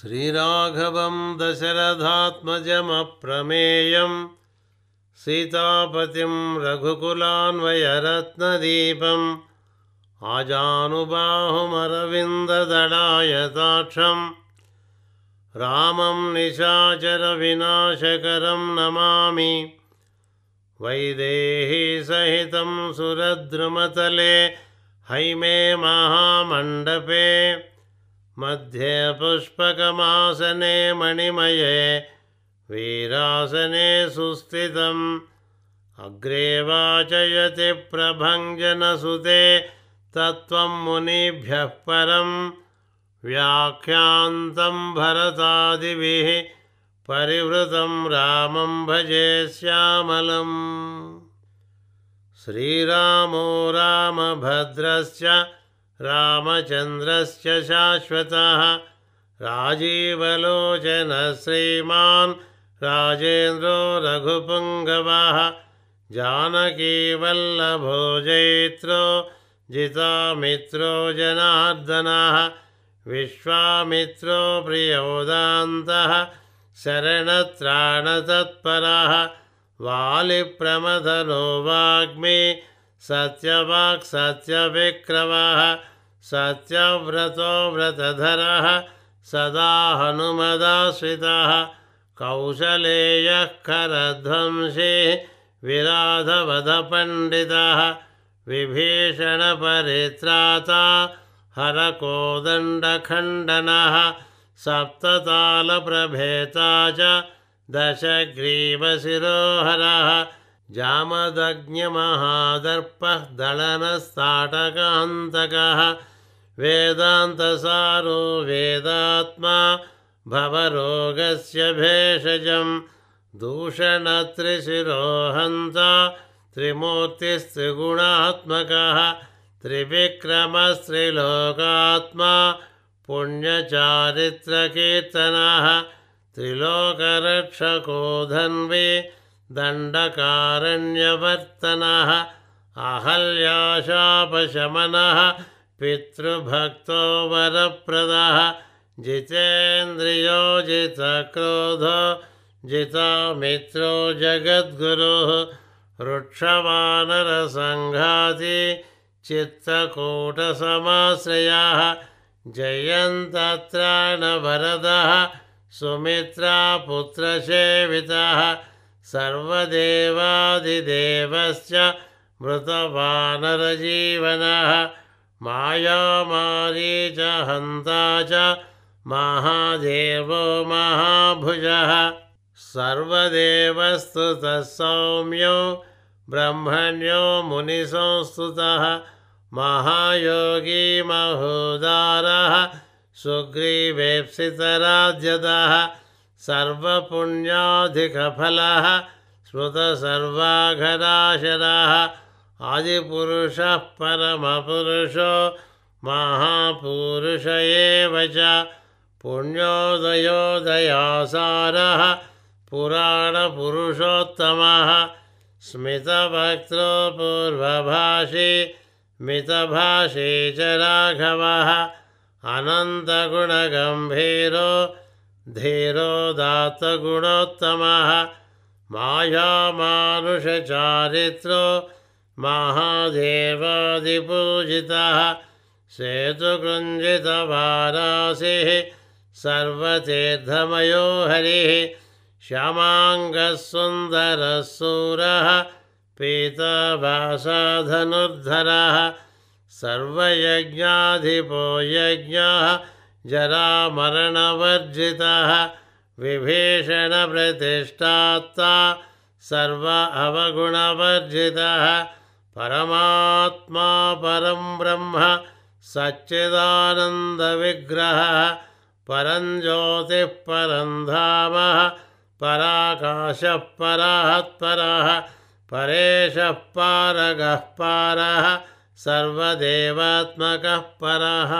श्रीराघवं दशरथात्मजमप्रमेयं सीतापतिं रघुकुलान्वयरत्नदीपम् आजानुबाहुमरविन्ददडायताक्षं रामं निशाचरविनाशकरं नमामि। वैदेहीसहितं सुरद्रुमतले हैमे महामण्डपे मध्ये पुष्पकमासने मणिमये वीरासने सुस्थितम्। अग्रे वाचयति प्रभञ्जनसुते तत्त्वं मुनिभ्यः परं व्याख्यान्तं भरतादिभिः परिवृतं रामं भजे श्यामलम्। श्रीरामो रामभद्रश्च रामचन्द्रस्य शाश्वतः। राजीवलोचनः श्रीमान् राजेन्द्रो रघुपुङ्गवः। जानकीवल्लभो जैत्रो जितामित्रो जनार्दनः। विश्वामित्रो प्रियोदान्तः। शरणत्राणतत्परः। वालिप्रमथनो वाग्मी। सत्यवाक्सत्यविक्रमः सत्यव्रतो व्रतधरः सदा हनुमदाश्रितः। कौशलेयः करध्वंसी विराधवधपण्डितः। विभीषणपरित्राता हरकोदण्डखण्डनः। सप्ततालप्रभेता च दशग्रीवशिरोहरः जामदग्न्यमहादर्पः दळनस्ताटकान्तकः वेदान्तसारो वेदात्मा भवरोगस्य भेषजं दूषणत्रिशिरोहन्ता त्रिमूर्तिस्त्रिगुणात्मकः। त्रिविक्रमस्त्रिलोकात्मा पुण्यचारित्रकीर्तनः। त्रिलोकरक्षको धन्वी दण्डकारण्यवर्तनः अहल्याशापशमनः पितृभक्तो वरप्रदः जितेन्द्रियो जितक्रोधो जितामित्रो जगद्गुरुः वृक्षवानरसङ्घाति चित्तकूटसमाश्रयाः जयन्तत्राणभरदः सुमित्रापुत्रसेवितः सर्वदेवादिदेवश्च मृतवानरजीवनः मायामारीचहन्ता च महादेवो महाभुजः। सर्वदेवस्तुतः सौम्यो ब्रह्मण्यो मुनिसंस्तुतः महायोगी महोदारः सुग्रीवेप्सितराज्यदः सर्वपुण्याधिकफलः स्मृतसर्वाघराशरः आदिपुरुषः परमपुरुषो महापुरुष एव च पुण्योदयोदयासारः पुराणपुरुषोत्तमः स्मितवक्त्रो पूर्वभाषी मितभाषी च राघवः अनन्तगुणगम्भीरो धीरो दातगुणोत्तमः मायामानुषचारित्रो महादेवादिपूजितः। सेतुकृञ्जितवारासिः सर्वतीर्थमयो हरिः। श्यामाङ्गः सुन्दरः सूरः पीतभासाधनुर्धरः सर्वयज्ञाधिपो यज्ञः जरामरणवर्जितः विभीषणप्रतिष्ठात्ता सर्व अवगुणवर्जितः परमात्मा परं ब्रह्म सच्चिदानन्दविग्रहः परं ज्योतिः परं धामः पराकाशः पराहत्परः परेशः पारगः पारः सर्वदेवात्मकः परः